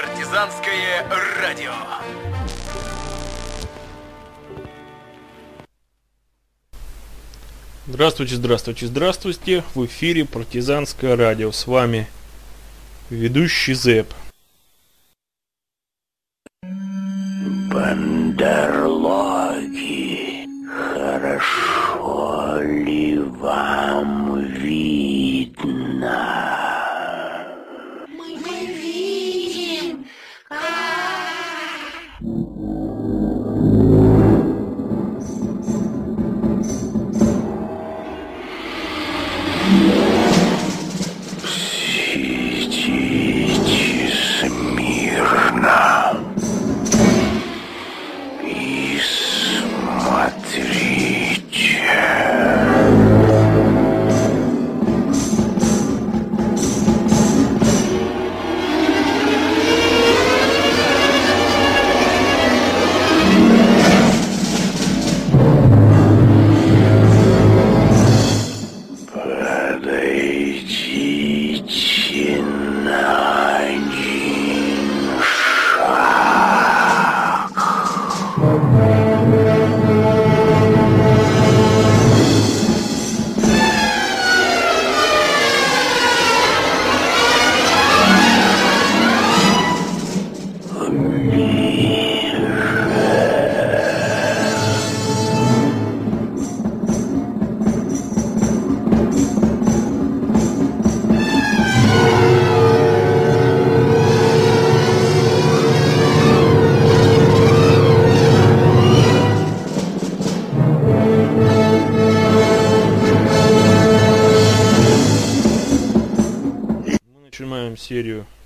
Партизанское радио. Здравствуйте, здравствуйте, здравствуйте. В эфире Партизанское радио. С вами ведущий Зэп. Бандерлоги, хорошо ли вам видно?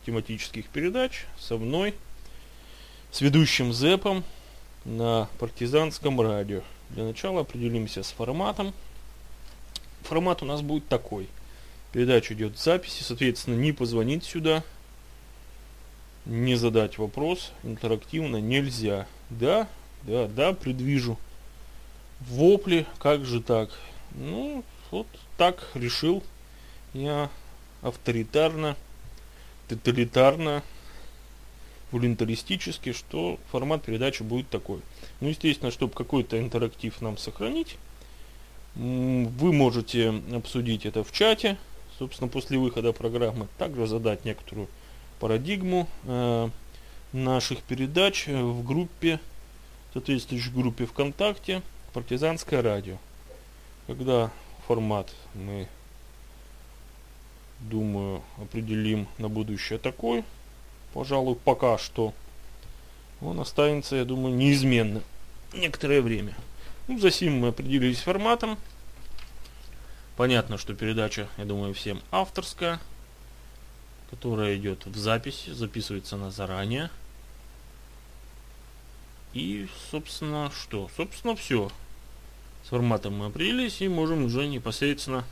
Тематических передач со мной, с ведущим Зэпом на партизанском радио. Для начала определимся с форматом. Формат у нас будет такой. Передача идет в записи, соответственно, не позвонить сюда, не задать вопрос интерактивно нельзя. Да, да, да, предвижу. Вопли, как же так? Ну, вот так решил я авторитарно, тоталитарно, волюнтаристически, что формат передачи будет такой. Ну, естественно, чтобы какой-то интерактив нам сохранить, вы можете обсудить это в чате, собственно, после выхода программы, также задать некоторую парадигму э, наших передач в группе, соответствующей группе ВКонтакте «Партизанское радио». Когда формат мы думаю, определим на будущее такой. Пожалуй, пока что. Он останется, я думаю, неизменным некоторое время. Ну, за сим мы определились с форматом. Понятно, что передача, я думаю, всем авторская, которая идет в записи, записывается она заранее. И, собственно, что? Собственно, все. С форматом мы определились и можем уже непосредственно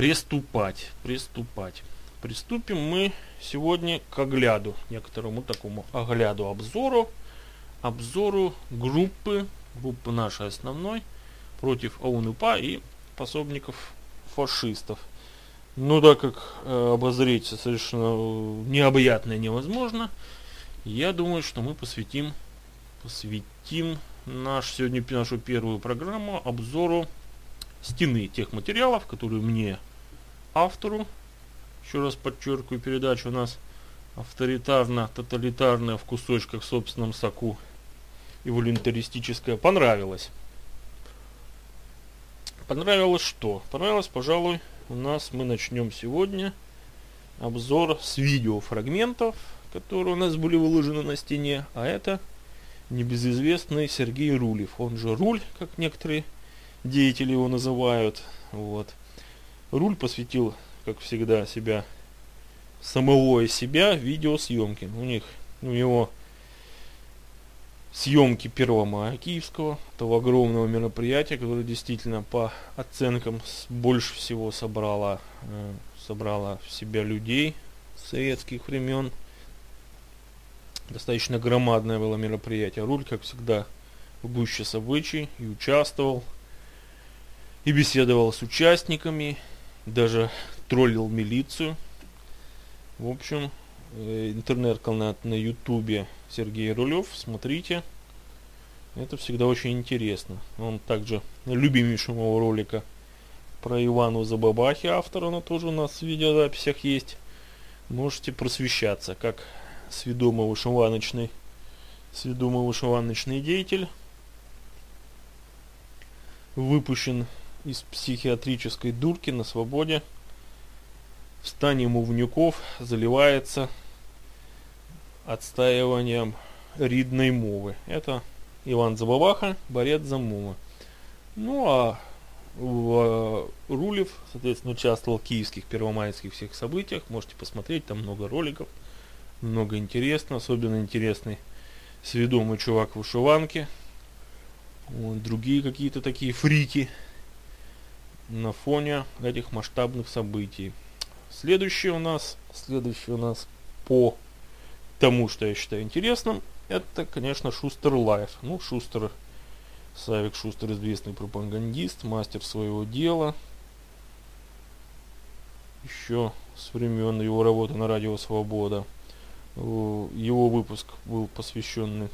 приступать, приступать. Приступим мы сегодня к огляду, некоторому такому огляду обзору, обзору группы, группы нашей основной, против ОУН-УПА и пособников фашистов. Ну да, как э, обозреть совершенно э, необъятное невозможно, я думаю, что мы посвятим, посвятим наш, сегодня нашу первую программу обзору стены тех материалов, которые мне, автору, еще раз подчеркиваю, передача у нас авторитарно-тоталитарная в кусочках в собственном соку и волюнтаристическая, понравилась. Понравилось что? Понравилось, пожалуй, у нас мы начнем сегодня обзор с видеофрагментов, которые у нас были выложены на стене, а это небезызвестный Сергей Рулев, он же Руль, как некоторые деятели его называют. Вот. Руль посвятил, как всегда, себя самого и себя видеосъемки. У них, у него съемки 1 мая киевского, того огромного мероприятия, которое действительно по оценкам больше всего собрало, э, собрало в себя людей советских времен. Достаточно громадное было мероприятие. Руль, как всегда, в гуще событий и участвовал, и беседовал с участниками, даже троллил милицию. В общем, э, интернет-канал на ютубе Сергей Рулев, смотрите. Это всегда очень интересно. Он также любимейший моего ролика про Ивану Забабахи, автор, она тоже у нас в видеозаписях есть. Можете просвещаться, как сведомый вышиваночный, сведомый вышиваночный деятель. Выпущен из психиатрической дурки на свободе. В стане мувнюков заливается отстаиванием ридной мовы. Это Иван Забабаха, борец за мовы. Ну а в, Рулев, соответственно, участвовал в киевских первомайских всех событиях. Можете посмотреть, там много роликов, много интересно. Особенно интересный сведомый чувак в вышиванке. Вот, другие какие-то такие фрики на фоне этих масштабных событий. Следующий у нас, следующий у нас по тому, что я считаю интересным, это, конечно, Шустер Live. Ну, Шустер, Савик Шустер, известный пропагандист, мастер своего дела. Еще с времен его работы на Радио Свобода. Его выпуск был посвященный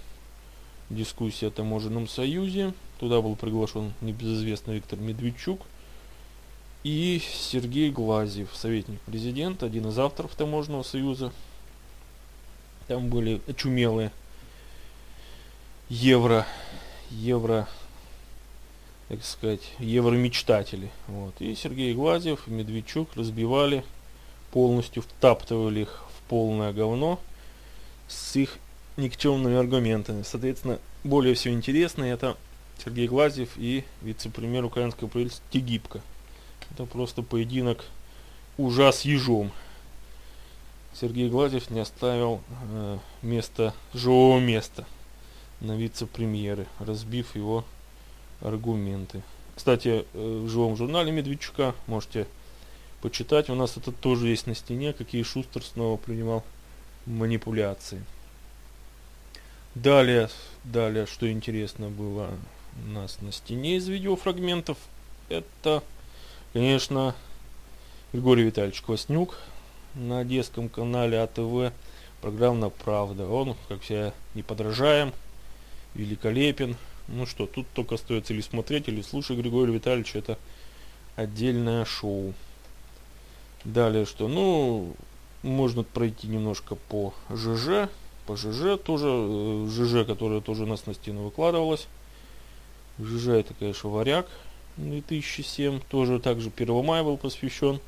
дискуссии о таможенном союзе. Туда был приглашен небезызвестный Виктор Медведчук и Сергей Глазьев, советник президента, один из авторов таможенного союза. Там были очумелые евро, евро, так сказать, евромечтатели. Вот. И Сергей Глазьев Медведчук разбивали полностью, втаптывали их в полное говно с их никчемными аргументами. Соответственно, более всего интересно это Сергей Глазьев и вице-премьер украинского правительства Тегибко. Это просто поединок ужас ежом. Сергей Глазьев не оставил э, места, живого места на вице-премьеры, разбив его аргументы. Кстати, э, в живом журнале Медведчука можете почитать. У нас это тоже есть на стене, какие Шустер снова принимал манипуляции. Далее, далее, что интересно было у нас на стене из видеофрагментов, это, конечно, Григорий Витальевич Кваснюк на одесском канале АТВ, программа «Правда». Он, как все, не подражаем, великолепен. Ну что, тут только остается или смотреть, или слушать Григория Витальевича. Это отдельное шоу. Далее что? Ну, можно пройти немножко по ЖЖ. По ЖЖ тоже, э, ЖЖ, которая тоже у нас на стену выкладывалась. ЖЖ это, конечно, варяг 2007. Тоже также 1 мая был посвящен.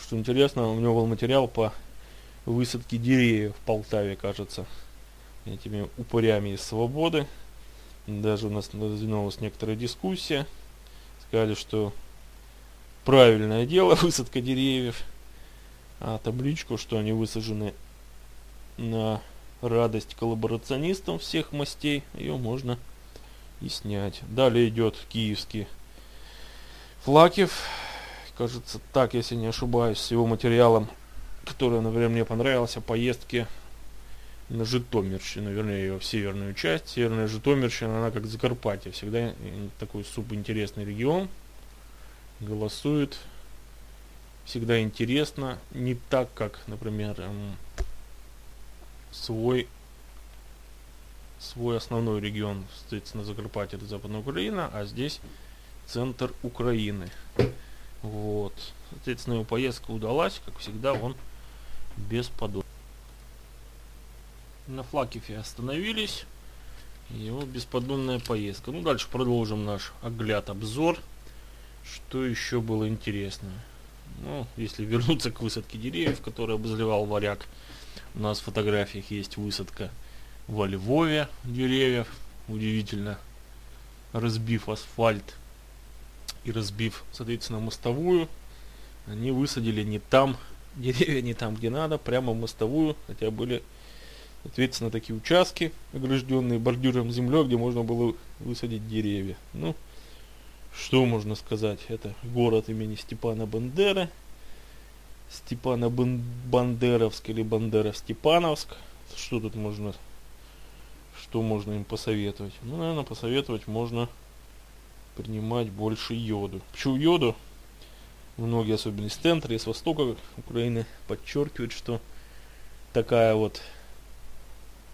Что интересно, у него был материал по высадке деревьев в Полтаве, кажется. Этими упырями из свободы. Даже у нас развернулась некоторая дискуссия. Сказали, что правильное дело высадка деревьев. А табличку, что они высажены на радость коллаборационистам всех мастей, ее можно и снять. Далее идет киевский Флакев. Кажется, так, если не ошибаюсь, с его материалом, который, например, мне понравился, поездки на Житомирщину, вернее, ее в северную часть. Северная Житомирщина, она как Закарпатье, всегда такой субинтересный регион. Голосует, всегда интересно, не так, как, например, эм, свой свой основной регион, соответственно, Закарпатье это Западная Украина, а здесь центр Украины. Вот. Соответственно, его поездка удалась, как всегда, он бесподобен. На Флакифе остановились. Его бесподобная поездка. Ну, дальше продолжим наш огляд, обзор. Что еще было интересно? Ну, если вернуться к высадке деревьев, который обозревал варяг, у нас в фотографиях есть высадка во Львове деревьев. Удивительно. Разбив асфальт и разбив, соответственно, мостовую, они высадили не там, деревья не там, где надо, прямо в мостовую, хотя были, соответственно, такие участки, огражденные бордюром землей, где можно было высадить деревья. Ну, что можно сказать? Это город имени Степана Бандеры, Степана Бандеровск или Бандеров-Степановск. Что тут можно, что можно им посоветовать? Ну, наверное, посоветовать можно принимать больше йоду. Почему йоду? Многие, особенно из центра и с востока Украины, подчеркивают, что такая вот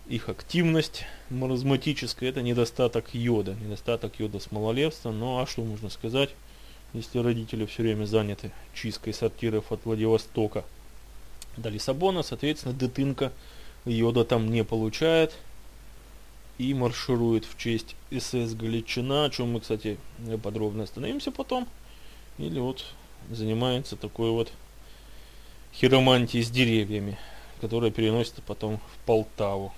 их активность маразматическая, это недостаток йода, недостаток йода с малолетства. Ну а что можно сказать, если родители все время заняты чисткой сортиров от Владивостока до Лиссабона, соответственно, дытынка йода там не получает и марширует в честь СС Галичина, о чем мы, кстати, подробно остановимся потом. Или вот занимается такой вот хиромантией с деревьями, которая переносится потом в Полтаву.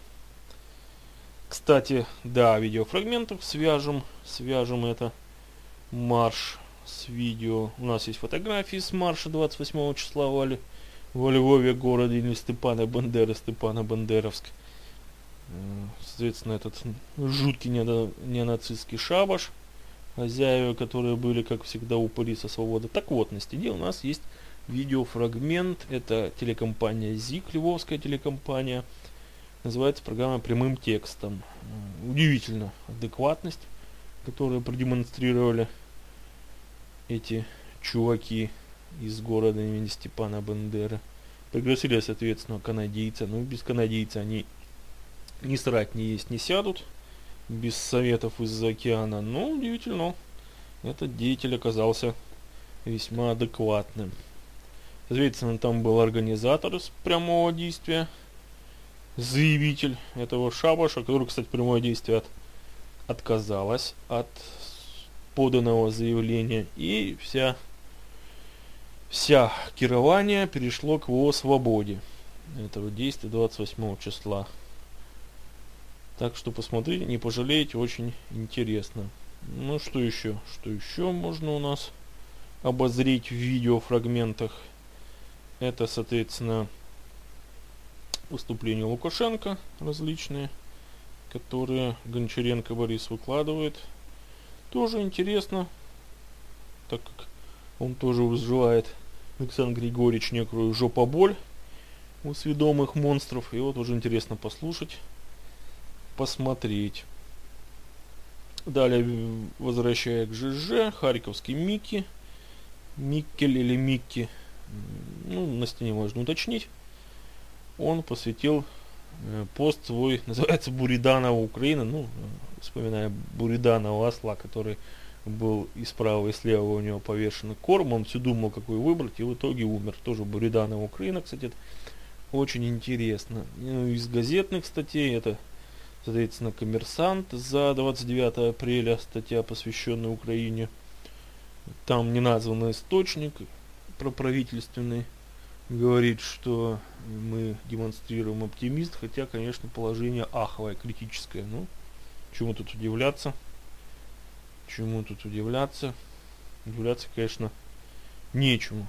Кстати, да, видеофрагментов свяжем, свяжем это марш с видео. У нас есть фотографии с марша 28 числа в, во Львове, городе Степана Бандеры, Степана Бандеровск. Соответственно, этот жуткий неонацистский шабаш, хозяева, которые были, как всегда, упыри со свободы. Так вот, на стене у нас есть видеофрагмент. Это телекомпания ЗИК, львовская телекомпания. Называется программа прямым текстом. Удивительно адекватность, которую продемонстрировали эти чуваки из города имени Степана Бандеры. Пригласили, соответственно, канадийца. Ну, без канадийца они ни срать, ни есть не сядут. Без советов из-за океана. Но удивительно, этот деятель оказался весьма адекватным. Соответственно, там был организатор из прямого действия, заявитель этого шабаша, который, кстати, прямое действие от, отказалась от поданного заявления. И вся, вся керование перешло к его свободе этого действия 28 числа. Так что посмотрите, не пожалеете, очень интересно. Ну что еще? Что еще можно у нас обозреть в видеофрагментах? Это, соответственно, выступления Лукашенко различные, которые Гончаренко Борис выкладывает. Тоже интересно, так как он тоже вызывает Александр Григорьевич некую жопоболь у сведомых монстров. И вот уже интересно послушать посмотреть. Далее, возвращая к ЖЖ, Харьковский Микки, Миккель или Микки, ну, на стене можно уточнить, он посвятил э, пост свой, называется Буриданова Украина, ну, вспоминая Буриданова осла, который был и справа, и слева у него повешен корм, он все думал, какой выбрать, и в итоге умер. Тоже Буриданова Украина, кстати, это очень интересно. Ну, из газетных статей это Соответственно, коммерсант за 29 апреля, статья, посвященная Украине. Там не назван источник проправительственный. Говорит, что мы демонстрируем оптимист, хотя, конечно, положение аховое, критическое. Ну, чему тут удивляться? Чему тут удивляться? Удивляться, конечно, нечему.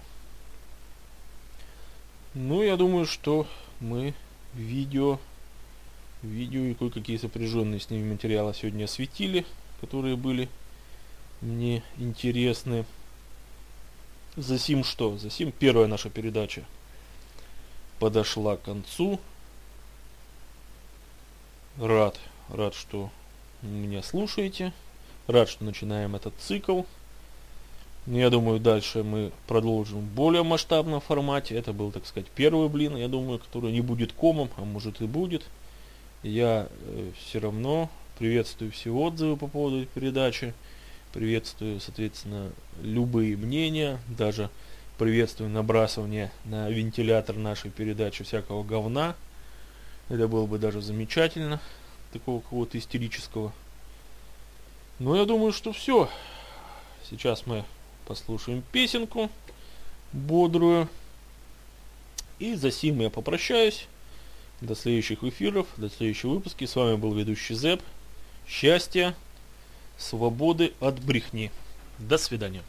Ну, я думаю, что мы видео видео и кое-какие сопряженные с ними материалы сегодня осветили, которые были мне интересны. Засим что? Засим первая наша передача подошла к концу. Рад, рад, что меня слушаете. Рад, что начинаем этот цикл. Я думаю, дальше мы продолжим в более масштабном формате. Это был, так сказать, первый блин, я думаю, который не будет комом, а может и будет я э, все равно приветствую все отзывы по поводу передачи, приветствую, соответственно, любые мнения, даже приветствую набрасывание на вентилятор нашей передачи всякого говна. Это было бы даже замечательно, такого какого-то истерического. Но я думаю, что все. Сейчас мы послушаем песенку бодрую. И за сим я попрощаюсь. До следующих эфиров, до следующего выпуска. С вами был ведущий Зэп. Счастья, свободы от брехни. До свидания.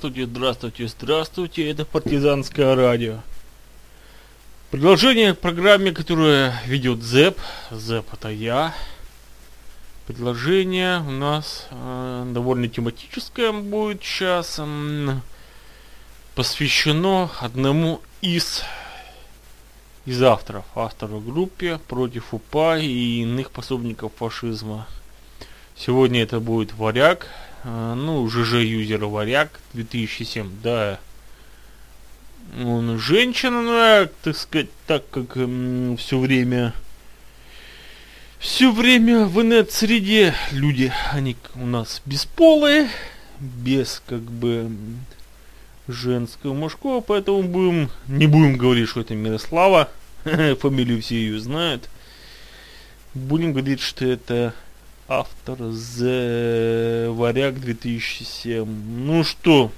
Здравствуйте, здравствуйте, здравствуйте, это партизанское радио. Продолжение к программе, которую ведет ЗЭП. ЗЭП это я. Предложение у нас э, довольно тематическое будет сейчас. м, посвящено одному из из авторов, автору группе против УПА и иных пособников фашизма. Сегодня это будет Варяг, э, ну, ЖЖ юзер Варяг 2007, да. Он женщина, ну, а, так сказать, так как все время все время в инет-среде люди, они у нас бесполые, без как бы женского, мужского, поэтому будем, не будем говорить, что это Мирослава, фамилию все ее знают. Будем говорить, что это автор The Варяг 2007. Ну что,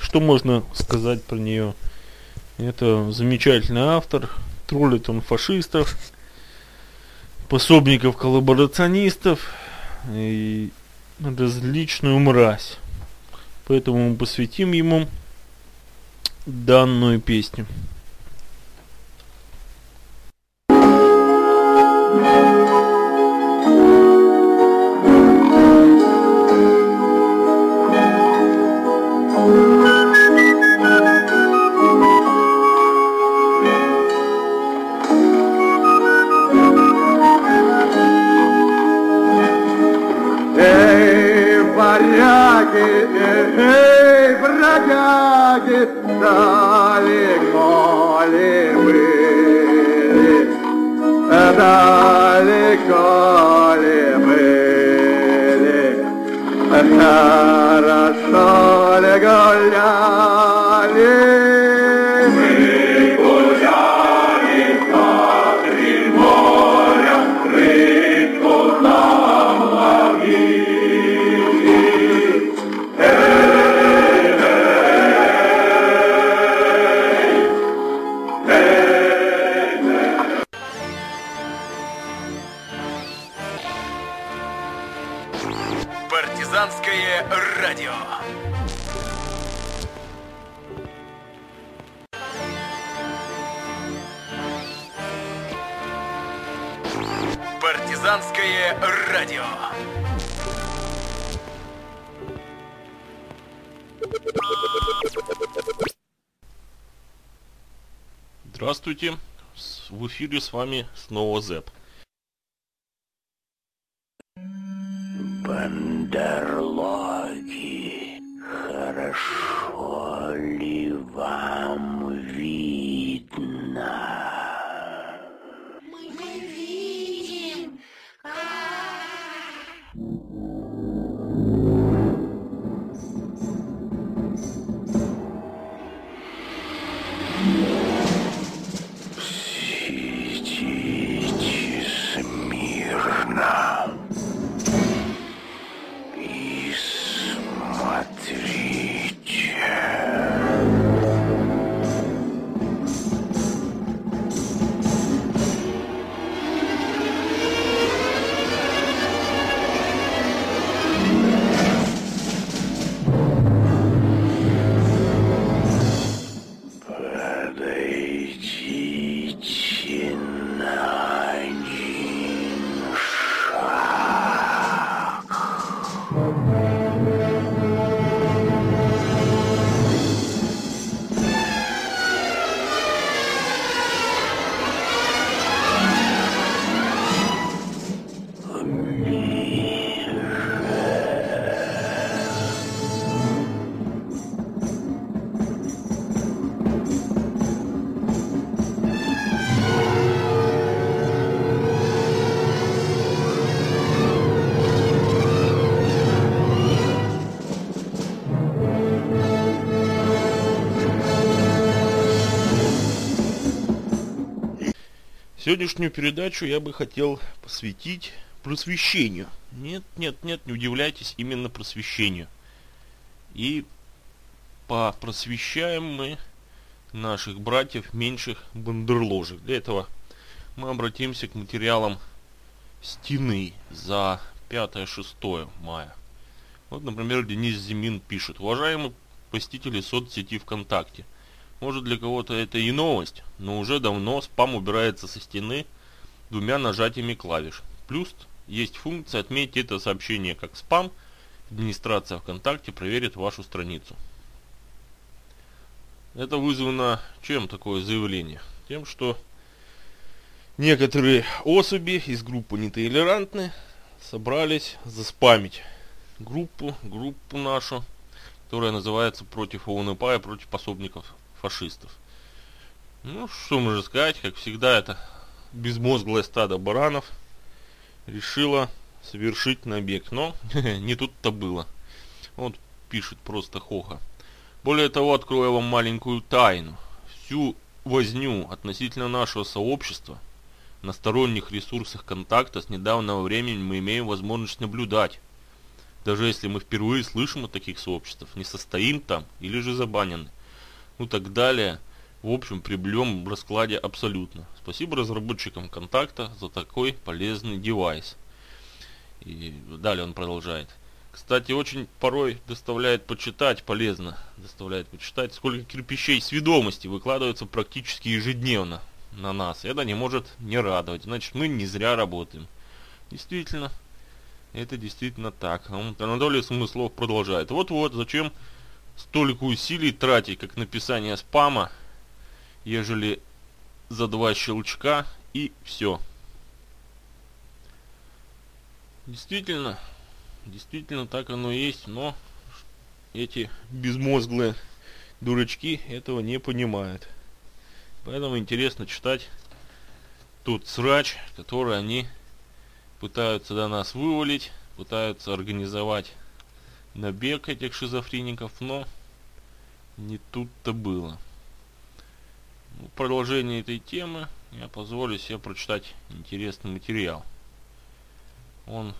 что можно сказать про нее? Это замечательный автор, троллит он фашистов, пособников коллаборационистов и различную мразь. Поэтому мы посвятим ему данную песню. Бродяги, далеко ли были, далеко ли были, хорошо ли гуляли. Радио. Партизанское радио. Здравствуйте, в эфире с вами снова Зэп. Сегодняшнюю передачу я бы хотел посвятить просвещению. Нет, нет, нет, не удивляйтесь, именно просвещению. И попросвещаем мы наших братьев меньших бандерложек. Для этого мы обратимся к материалам стены за 5-6 мая. Вот, например, Денис Зимин пишет. Уважаемый посетителей соцсети ВКонтакте. Может для кого-то это и новость, но уже давно спам убирается со стены двумя нажатиями клавиш. Плюс есть функция отметить это сообщение как спам, администрация ВКонтакте проверит вашу страницу. Это вызвано чем такое заявление? Тем, что некоторые особи из группы нетолерантные собрались заспамить группу, группу нашу, которая называется против ОНП и против пособников фашистов. Ну, что можно сказать, как всегда, это безмозглое стадо баранов решило совершить набег. Но не тут-то было. Вот пишет просто Хоха. Более того, открою вам маленькую тайну. Всю возню относительно нашего сообщества на сторонних ресурсах контакта с недавнего времени мы имеем возможность наблюдать. Даже если мы впервые слышим о таких сообществах, не состоим там или же забанены. Ну так далее. В общем, при в раскладе абсолютно. Спасибо разработчикам контакта за такой полезный девайс. И далее он продолжает. Кстати, очень порой доставляет почитать, полезно доставляет почитать, сколько кирпичей сведомости выкладывается практически ежедневно на нас. Это не может не радовать. Значит, мы не зря работаем. Действительно, это действительно так. Анатолий Смыслов продолжает. Вот-вот, зачем столько усилий тратить, как написание спама, ежели за два щелчка и все. Действительно, Действительно, так оно есть, но эти безмозглые дурачки этого не понимают. Поэтому интересно читать тот срач, который они пытаются до нас вывалить, пытаются организовать набег этих шизофреников, но не тут-то было. В продолжение этой темы я позволю себе прочитать интересный материал. Он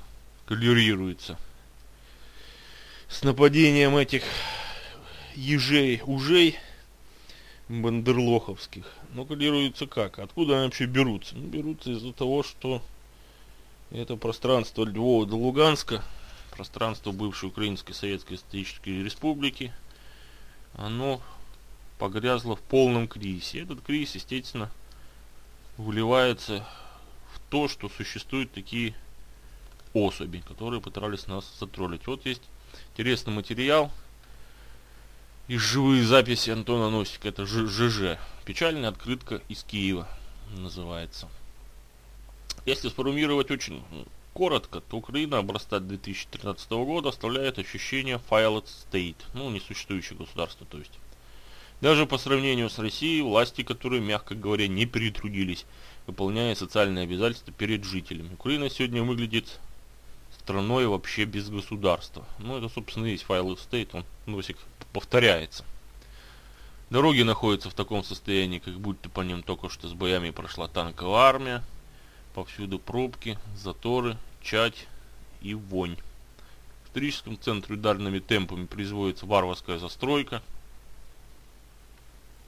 коллерируется. С нападением этих ежей, ужей бандерлоховских. Но коллируется как? Откуда они вообще берутся? Ну, берутся из-за того, что это пространство Львова до Луганска, пространство бывшей Украинской Советской Социалистической Республики, оно погрязло в полном кризисе. Этот кризис, естественно, выливается в то, что существуют такие особи, которые пытались нас затроллить. Вот есть интересный материал из живые записи Антона Носика. Это ЖЖ. Печальная открытка из Киева называется. Если сформулировать очень коротко, то Украина образца 2013 года оставляет ощущение failed state, ну, несуществующее государство, то есть. Даже по сравнению с Россией, власти, которые, мягко говоря, не перетрудились, выполняя социальные обязательства перед жителями. Украина сегодня выглядит страной вообще без государства. Ну, это, собственно, есть файл state, он носик повторяется. Дороги находятся в таком состоянии, как будто по ним только что с боями прошла танковая армия. Повсюду пробки, заторы, чать и вонь. В историческом центре ударными темпами производится варварская застройка.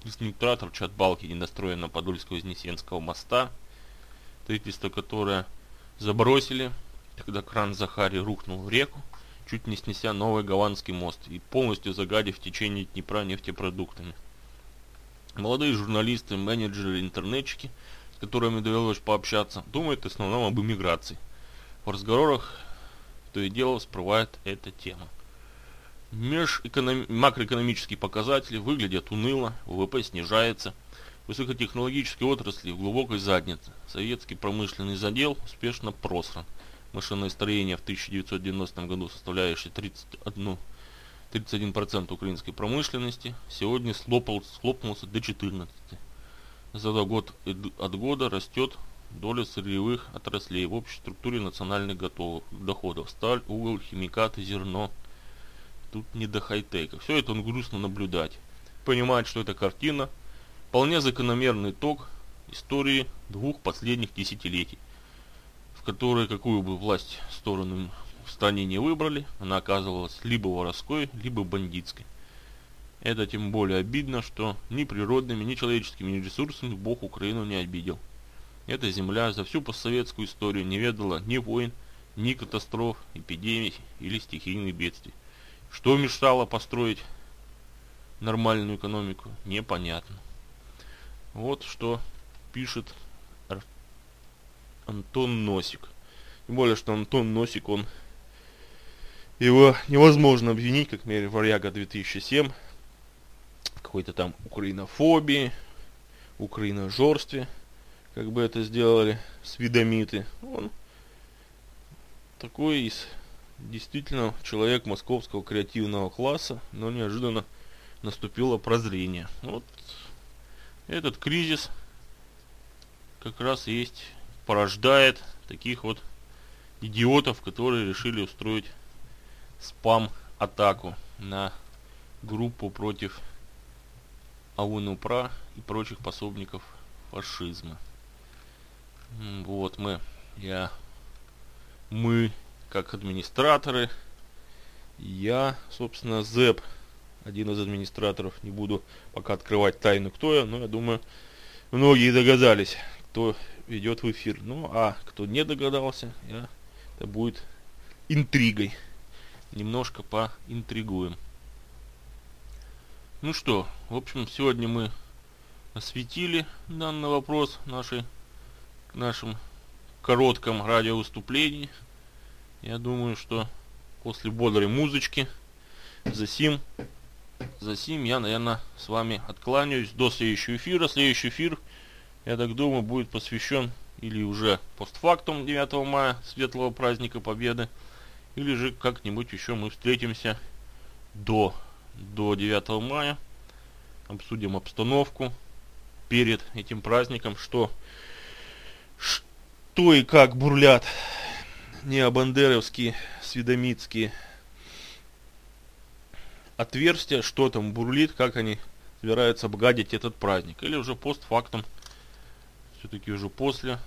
Из торчат балки недостроенного Подольского-Вознесенского моста, строительство которое забросили когда кран Захари рухнул в реку, чуть не снеся новый Гаванский мост и полностью загадив течение Днепра нефтепродуктами. Молодые журналисты, менеджеры, интернетчики, которыми довелось пообщаться, думают в основном об иммиграции. В разговорах то и дело всплывает эта тема. Межэконом... Макроэкономические показатели выглядят уныло, ВВП снижается, высокотехнологические отрасли в глубокой заднице, советский промышленный задел успешно просран – машиностроения в 1990 году, составляющее 31, 31% украинской промышленности, сегодня слопал, схлопнулся до 14%. За год от года растет доля сырьевых отраслей в общей структуре национальных готовых доходов. Сталь, уголь, химикаты, зерно. Тут не до хай-тека. Все это он грустно наблюдать. Понимает, что эта картина вполне закономерный итог истории двух последних десятилетий в которой какую бы власть сторону в стране не выбрали, она оказывалась либо воровской, либо бандитской. Это тем более обидно, что ни природными, ни человеческими ресурсами Бог Украину не обидел. Эта земля за всю постсоветскую историю не ведала ни войн, ни катастроф, эпидемий или стихийных бедствий. Что мешало построить нормальную экономику, непонятно. Вот что пишет Антон Носик. Тем более, что Антон Носик, он его невозможно обвинить, как мере Варяга 2007, в какой-то там украинофобии, украиножорстве, как бы это сделали свидомиты. Он такой из действительно человек московского креативного класса, но неожиданно наступило прозрение. Вот этот кризис как раз есть, порождает таких вот идиотов, которые решили устроить спам-атаку на группу против АУНУПРА и прочих пособников фашизма. Вот мы, я, мы, как администраторы, я, собственно, ЗЭП, один из администраторов, не буду пока открывать тайну, кто я, но я думаю, многие догадались, кто ведет в эфир. Ну, а кто не догадался, я, это будет интригой. Немножко поинтригуем. Ну что, в общем, сегодня мы осветили данный вопрос нашей, нашим коротком радиовыступлении. Я думаю, что после бодрой музычки за сим, за сим я, наверное, с вами откланяюсь до следующего эфира. Следующий эфир, я так думаю, будет посвящен или уже постфактум 9 мая, светлого праздника Победы, или же как-нибудь еще мы встретимся до, до 9 мая, обсудим обстановку перед этим праздником, что, что и как бурлят необандеровские, сведомитские отверстия, что там бурлит, как они собираются обгадить этот праздник. Или уже постфактум, все-таки уже после,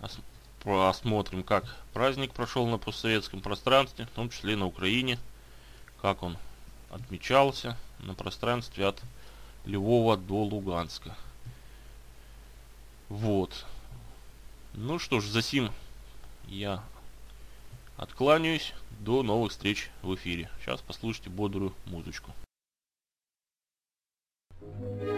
ос- посмотрим, как праздник прошел на постсоветском пространстве, в том числе и на Украине, как он отмечался на пространстве от Львова до Луганска. Вот. Ну что ж, за сим я откланяюсь. До новых встреч в эфире. Сейчас послушайте бодрую музычку. Ночі,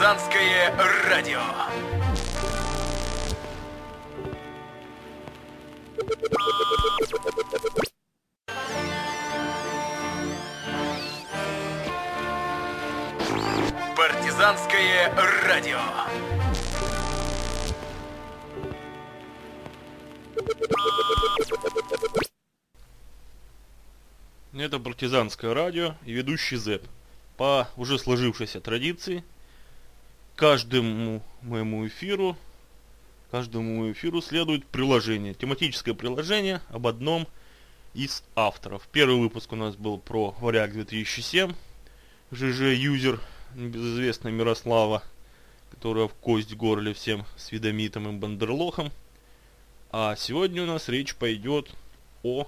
Партизанское радио. Партизанское радио. Это партизанское радио и ведущий ЗЭП. По уже сложившейся традиции, каждому моему эфиру, каждому эфиру следует приложение, тематическое приложение об одном из авторов. Первый выпуск у нас был про Варяг 2007, ЖЖ юзер небезызвестная Мирослава, которая в кость горле всем сведомитам и бандерлохам. А сегодня у нас речь пойдет о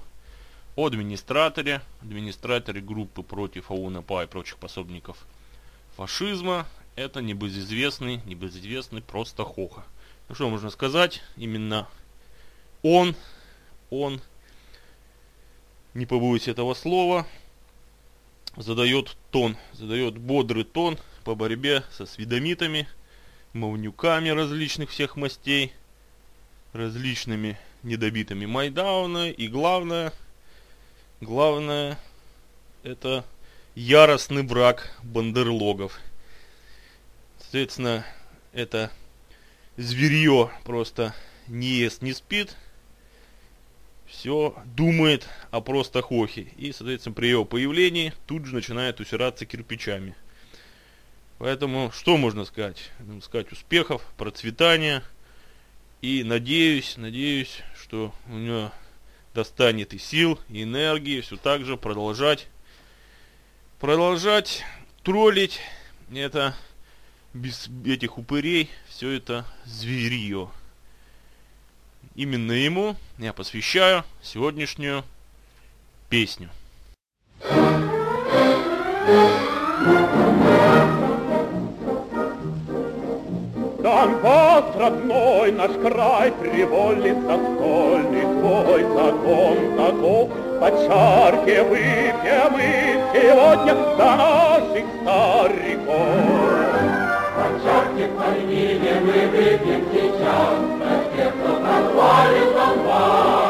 о администраторе, администраторе группы против АУНПА и прочих пособников фашизма. Это небезызвестный, небезызвестный просто Хоха. Ну что можно сказать? Именно он, он, не побоюсь этого слова, задает тон, задает бодрый тон по борьбе со сведомитами, мовнюками различных всех мастей, различными недобитыми Майдауна и главное – Главное, это яростный брак бандерлогов. Соответственно, это зверье просто не ест, не спит, все думает о просто хохе. И, соответственно, при его появлении тут же начинает усираться кирпичами. Поэтому, что можно сказать? Можно сказать успехов, процветания. И надеюсь, надеюсь, что у него достанет и сил, и энергии, все так же продолжать, продолжать троллить это без этих упырей, все это зверье. Именно ему я посвящаю сегодняшнюю песню. Донбасс, родной наш край, привольный застольный свой закон таков. По чарке выпьем мы сегодня до наших стариков. По чарке пальмине мы выпьем сейчас, за тех, кто прославил Донбасс.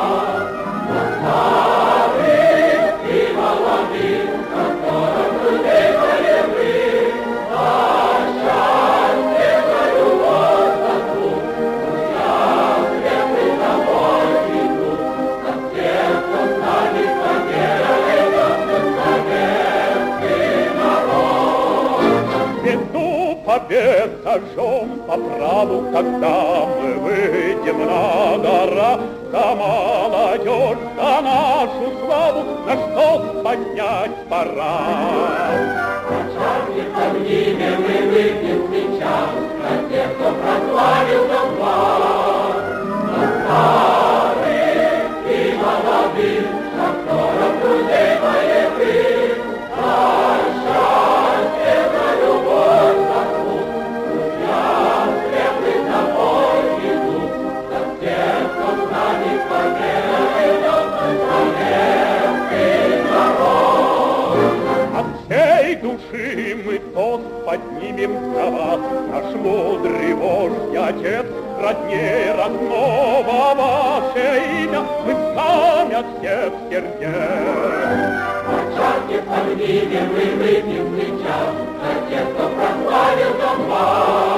Побед зажжем по праву, когда мы выйдем на гора, за молодежь, за нашу славу, на что поднять пора. Чарки поднимем и выпьем сейчас роднее родного ваше имя, Мы сами от всех сердец. Чарки поднимем и выпьем сейчас, За тех, кто прославил Донбасс.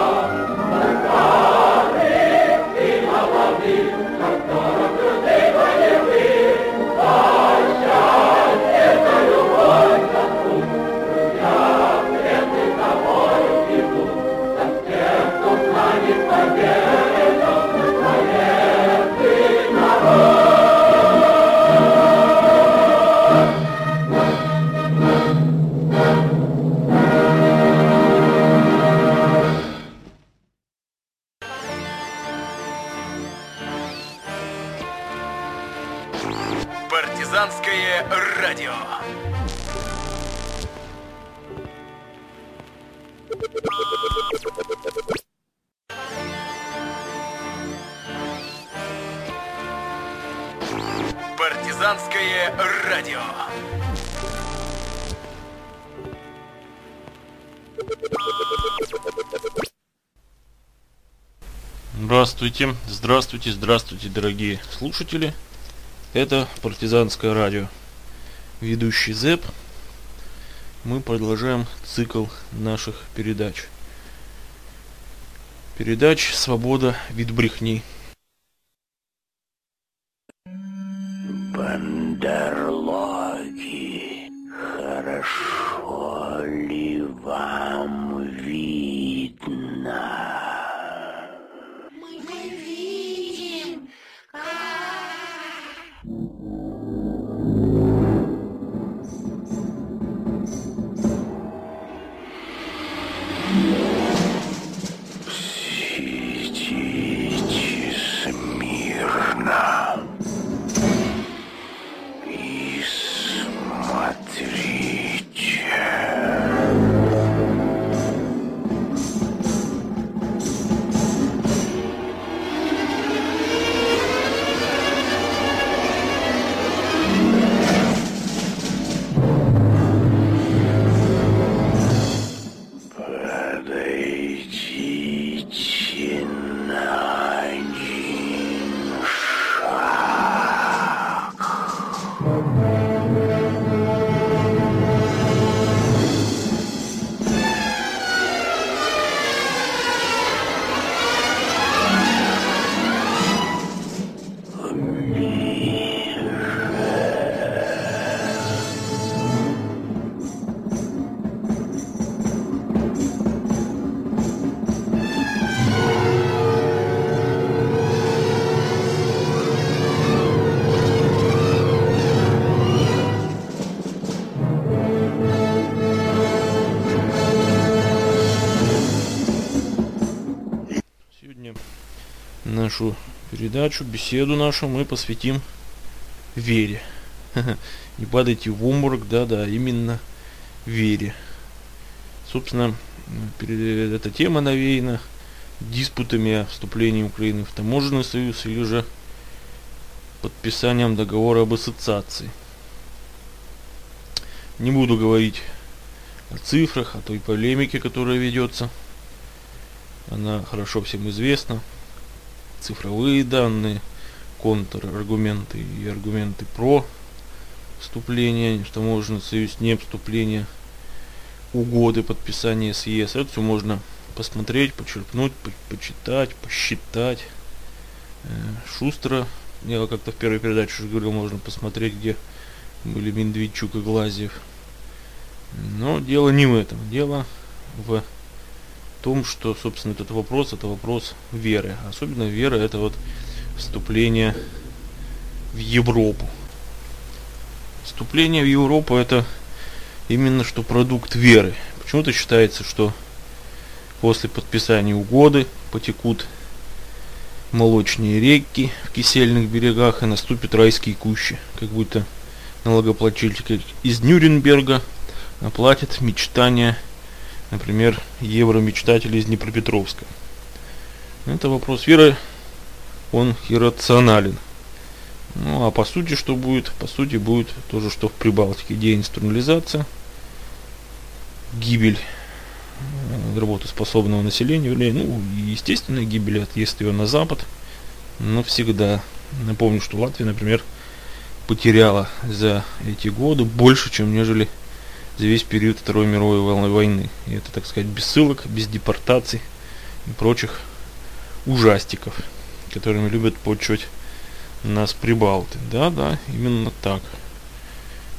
Здравствуйте, здравствуйте, здравствуйте, дорогие слушатели. Это партизанское радио. Ведущий ЗЭП. Мы продолжаем цикл наших передач. Передач «Свобода вид брехни». Бандерлоги, ли передачу, беседу нашу мы посвятим вере. Не падайте в обморок, да-да, именно вере. Собственно, пере- эта тема навеяна диспутами о вступлении Украины в таможенный союз или же подписанием договора об ассоциации. Не буду говорить о цифрах, о той полемике, которая ведется. Она хорошо всем известна. Цифровые данные, контраргументы и аргументы про вступление в таможенный союз, не вступление, угоды подписания с ЕС. Это все можно посмотреть, почерпнуть, по- почитать, посчитать. Э, Шустро, я как-то в первой передаче уже говорил, можно посмотреть, где были Медведчук и Глазьев. Но дело не в этом. Дело в том, что, собственно, этот вопрос, это вопрос веры. Особенно вера это вот вступление в Европу. Вступление в Европу это именно что продукт веры. Почему-то считается, что после подписания угоды потекут молочные реки в кисельных берегах и наступят райские кущи. Как будто налогоплательщик из Нюрнберга оплатит мечтания например, евромечтатель из Днепропетровска. Это вопрос веры, он иррационален. Ну а по сути что будет? По сути будет то же, что в Прибалтике. Деинструнализация, гибель э, работоспособного населения, ну, и естественная гибель, отъезд ее на запад, навсегда. Напомню, что Латвия, например, потеряла за эти годы больше, чем нежели за весь период Второй мировой войны. И это, так сказать, без ссылок, без депортаций и прочих ужастиков, которыми любят почивать нас прибалты. Да, да, именно так.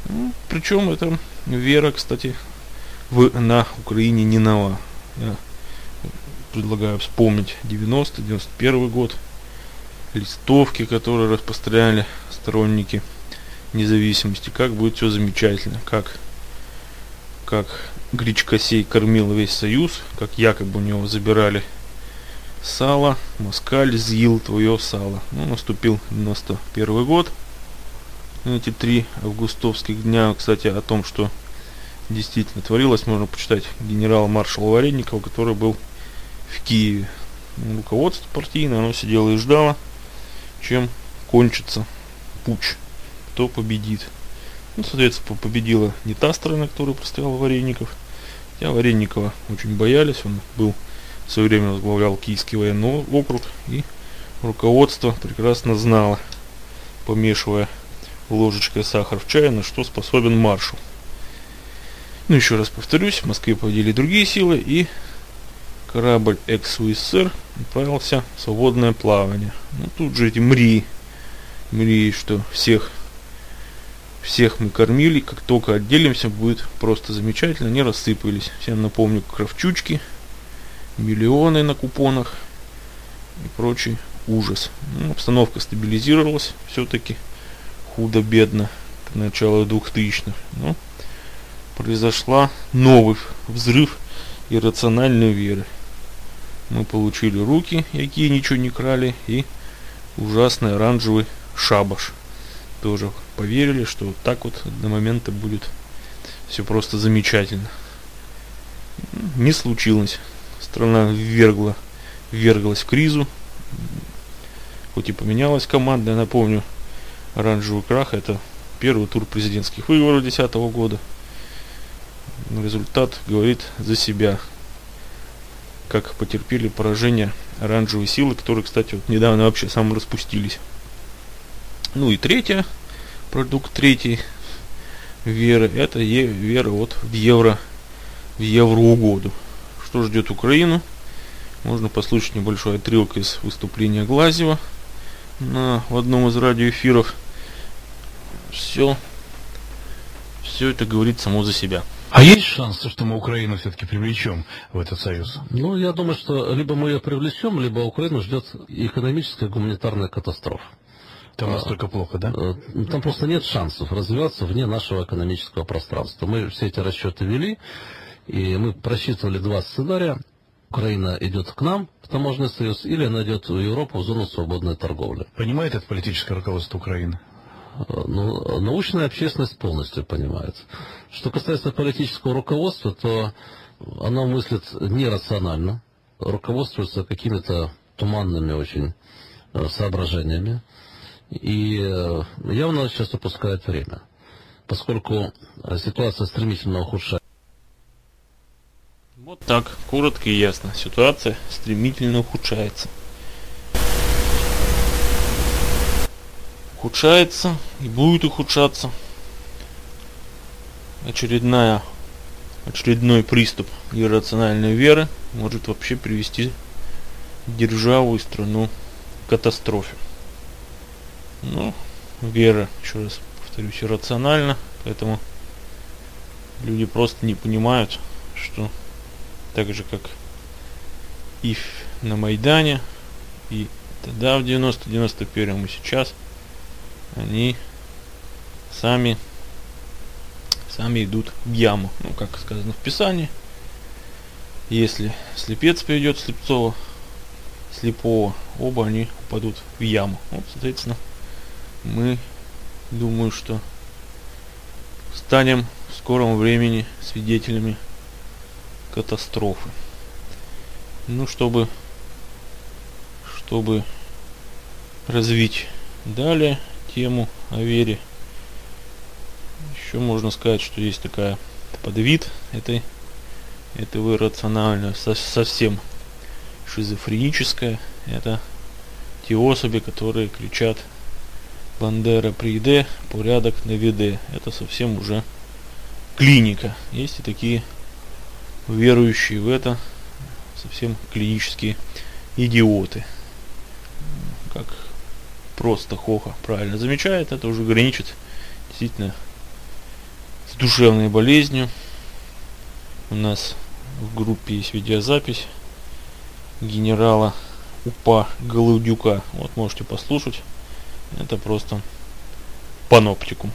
Ну, причем эта вера, кстати, в, на Украине не нова. Я предлагаю вспомнить 90-91 год, листовки, которые распространяли сторонники независимости, как будет все замечательно, как как Гречкосей кормил весь союз, как якобы у него забирали сало, москаль съел твое сало. Ну, наступил 91 год. Эти три августовских дня, кстати, о том, что действительно творилось, можно почитать генерал-маршала Вареникова, который был в Киеве. Ну, Руководство партийное, оно сидело и ждало, чем кончится путь, кто победит. Ну, соответственно, победила не та сторона, которая простояла Вареников. Хотя Вареникова очень боялись, он был в свое время возглавлял Киевский военный округ, и руководство прекрасно знало, помешивая ложечкой сахар в чай, на что способен маршал. Ну, еще раз повторюсь, в Москве победили другие силы, и корабль экс-УССР отправился в свободное плавание. Ну, тут же эти мри, мри, что всех, всех мы кормили, как только отделимся, будет просто замечательно, не рассыпались. Всем напомню, кровчучки, миллионы на купонах и прочий ужас. Ну, обстановка стабилизировалась все-таки худо-бедно к началу 2000-х. Но произошла новый взрыв иррациональной веры. Мы получили руки, какие ничего не крали, и ужасный оранжевый шабаш. Тоже поверили, что вот так вот до момента будет все просто замечательно. Не случилось. Страна ввергла, вверглась в кризу. Хоть и поменялась команда, я напомню, оранжевый крах это первый тур президентских выборов 2010 года результат говорит за себя. Как потерпели поражение оранжевые силы, которые, кстати, вот недавно вообще сам распустились. Ну и третье, продукт третий веры, это е, вера вот в евро, в евроугоду. Что ждет Украину? Можно послушать небольшой отрывок из выступления Глазева на, в одном из радиоэфиров. Все, все это говорит само за себя. А есть шансы, что мы Украину все-таки привлечем в этот союз? Ну, я думаю, что либо мы ее привлечем, либо Украину ждет экономическая гуманитарная катастрофа. Там настолько плохо, да? Э, там просто нет шансов развиваться вне нашего экономического пространства. Мы все эти расчеты вели, и мы просчитывали два сценария. Украина идет к нам в таможенный союз, или она идет в Европу в зону свободной торговли. Понимает это политическое руководство Украины? ну, научная общественность полностью понимает. Что касается политического руководства, то оно мыслит нерационально, руководствуется какими-то туманными очень э, соображениями и э, явно сейчас упускает время, поскольку ситуация стремительно ухудшается. Вот так, коротко и ясно. Ситуация стремительно ухудшается. ухудшается и будет ухудшаться. Очередная, очередной приступ иррациональной веры может вообще привести державу и страну к катастрофе. Ну, вера, еще раз повторюсь, иррациональна, поэтому люди просто не понимают, что так же как и на Майдане, и тогда в 90-91 и сейчас – они сами сами идут в яму. Ну, как сказано в Писании. Если слепец приведет слепцова, слепого, оба они упадут в яму. Вот, соответственно, мы думаю, что станем в скором времени свидетелями катастрофы. Ну, чтобы, чтобы развить далее тему о вере. Еще можно сказать, что есть такая подвид этой этого иррационального, совсем шизофреническая. Это те особи, которые кричат Бандера приде, порядок на виде. Это совсем уже клиника. Есть и такие верующие в это совсем клинические идиоты. Как просто Хоха правильно замечает, это уже граничит действительно с душевной болезнью. У нас в группе есть видеозапись генерала УПА Голудюка. Вот можете послушать. Это просто паноптикум.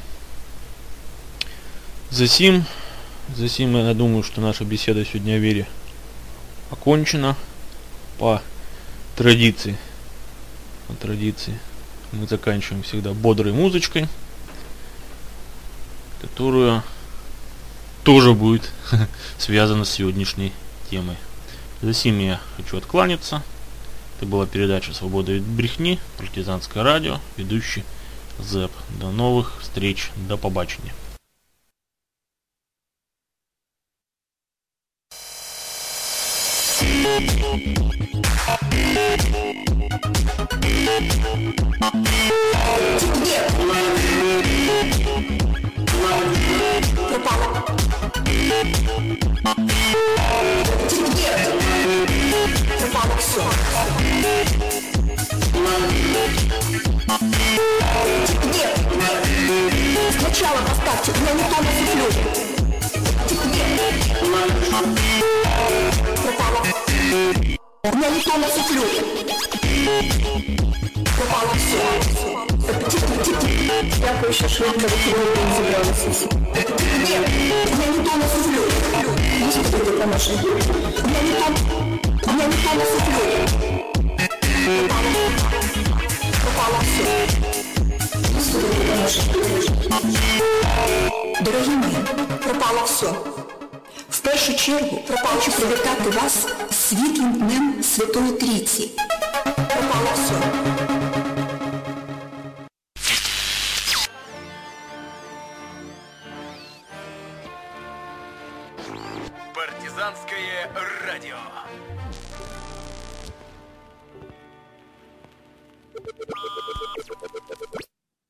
Засим, засим я думаю, что наша беседа сегодня о вере окончена по традиции. По традиции мы заканчиваем всегда бодрой музычкой, которая тоже будет связана с сегодняшней темой. За сим я хочу откланяться. Это была передача «Свобода и брехни», партизанское радио, ведущий ЗЭП. До новых встреч, до побачення. Пропало. Сначала поставьте, я не то насыплю. Пропало. У меня не то насыплю. Пропало все. Я еще швидко выкидываю бензобралась. Нет, у меня не то на суфлёре. Господи, ты поможи. У меня не то, у меня не то на суфлёре. Пропало все. Господи, ты поможи. Дорогі мої, пропало все. В першу чергу хочу привітати вас з світлим днем Святої Трійці. Пропало все.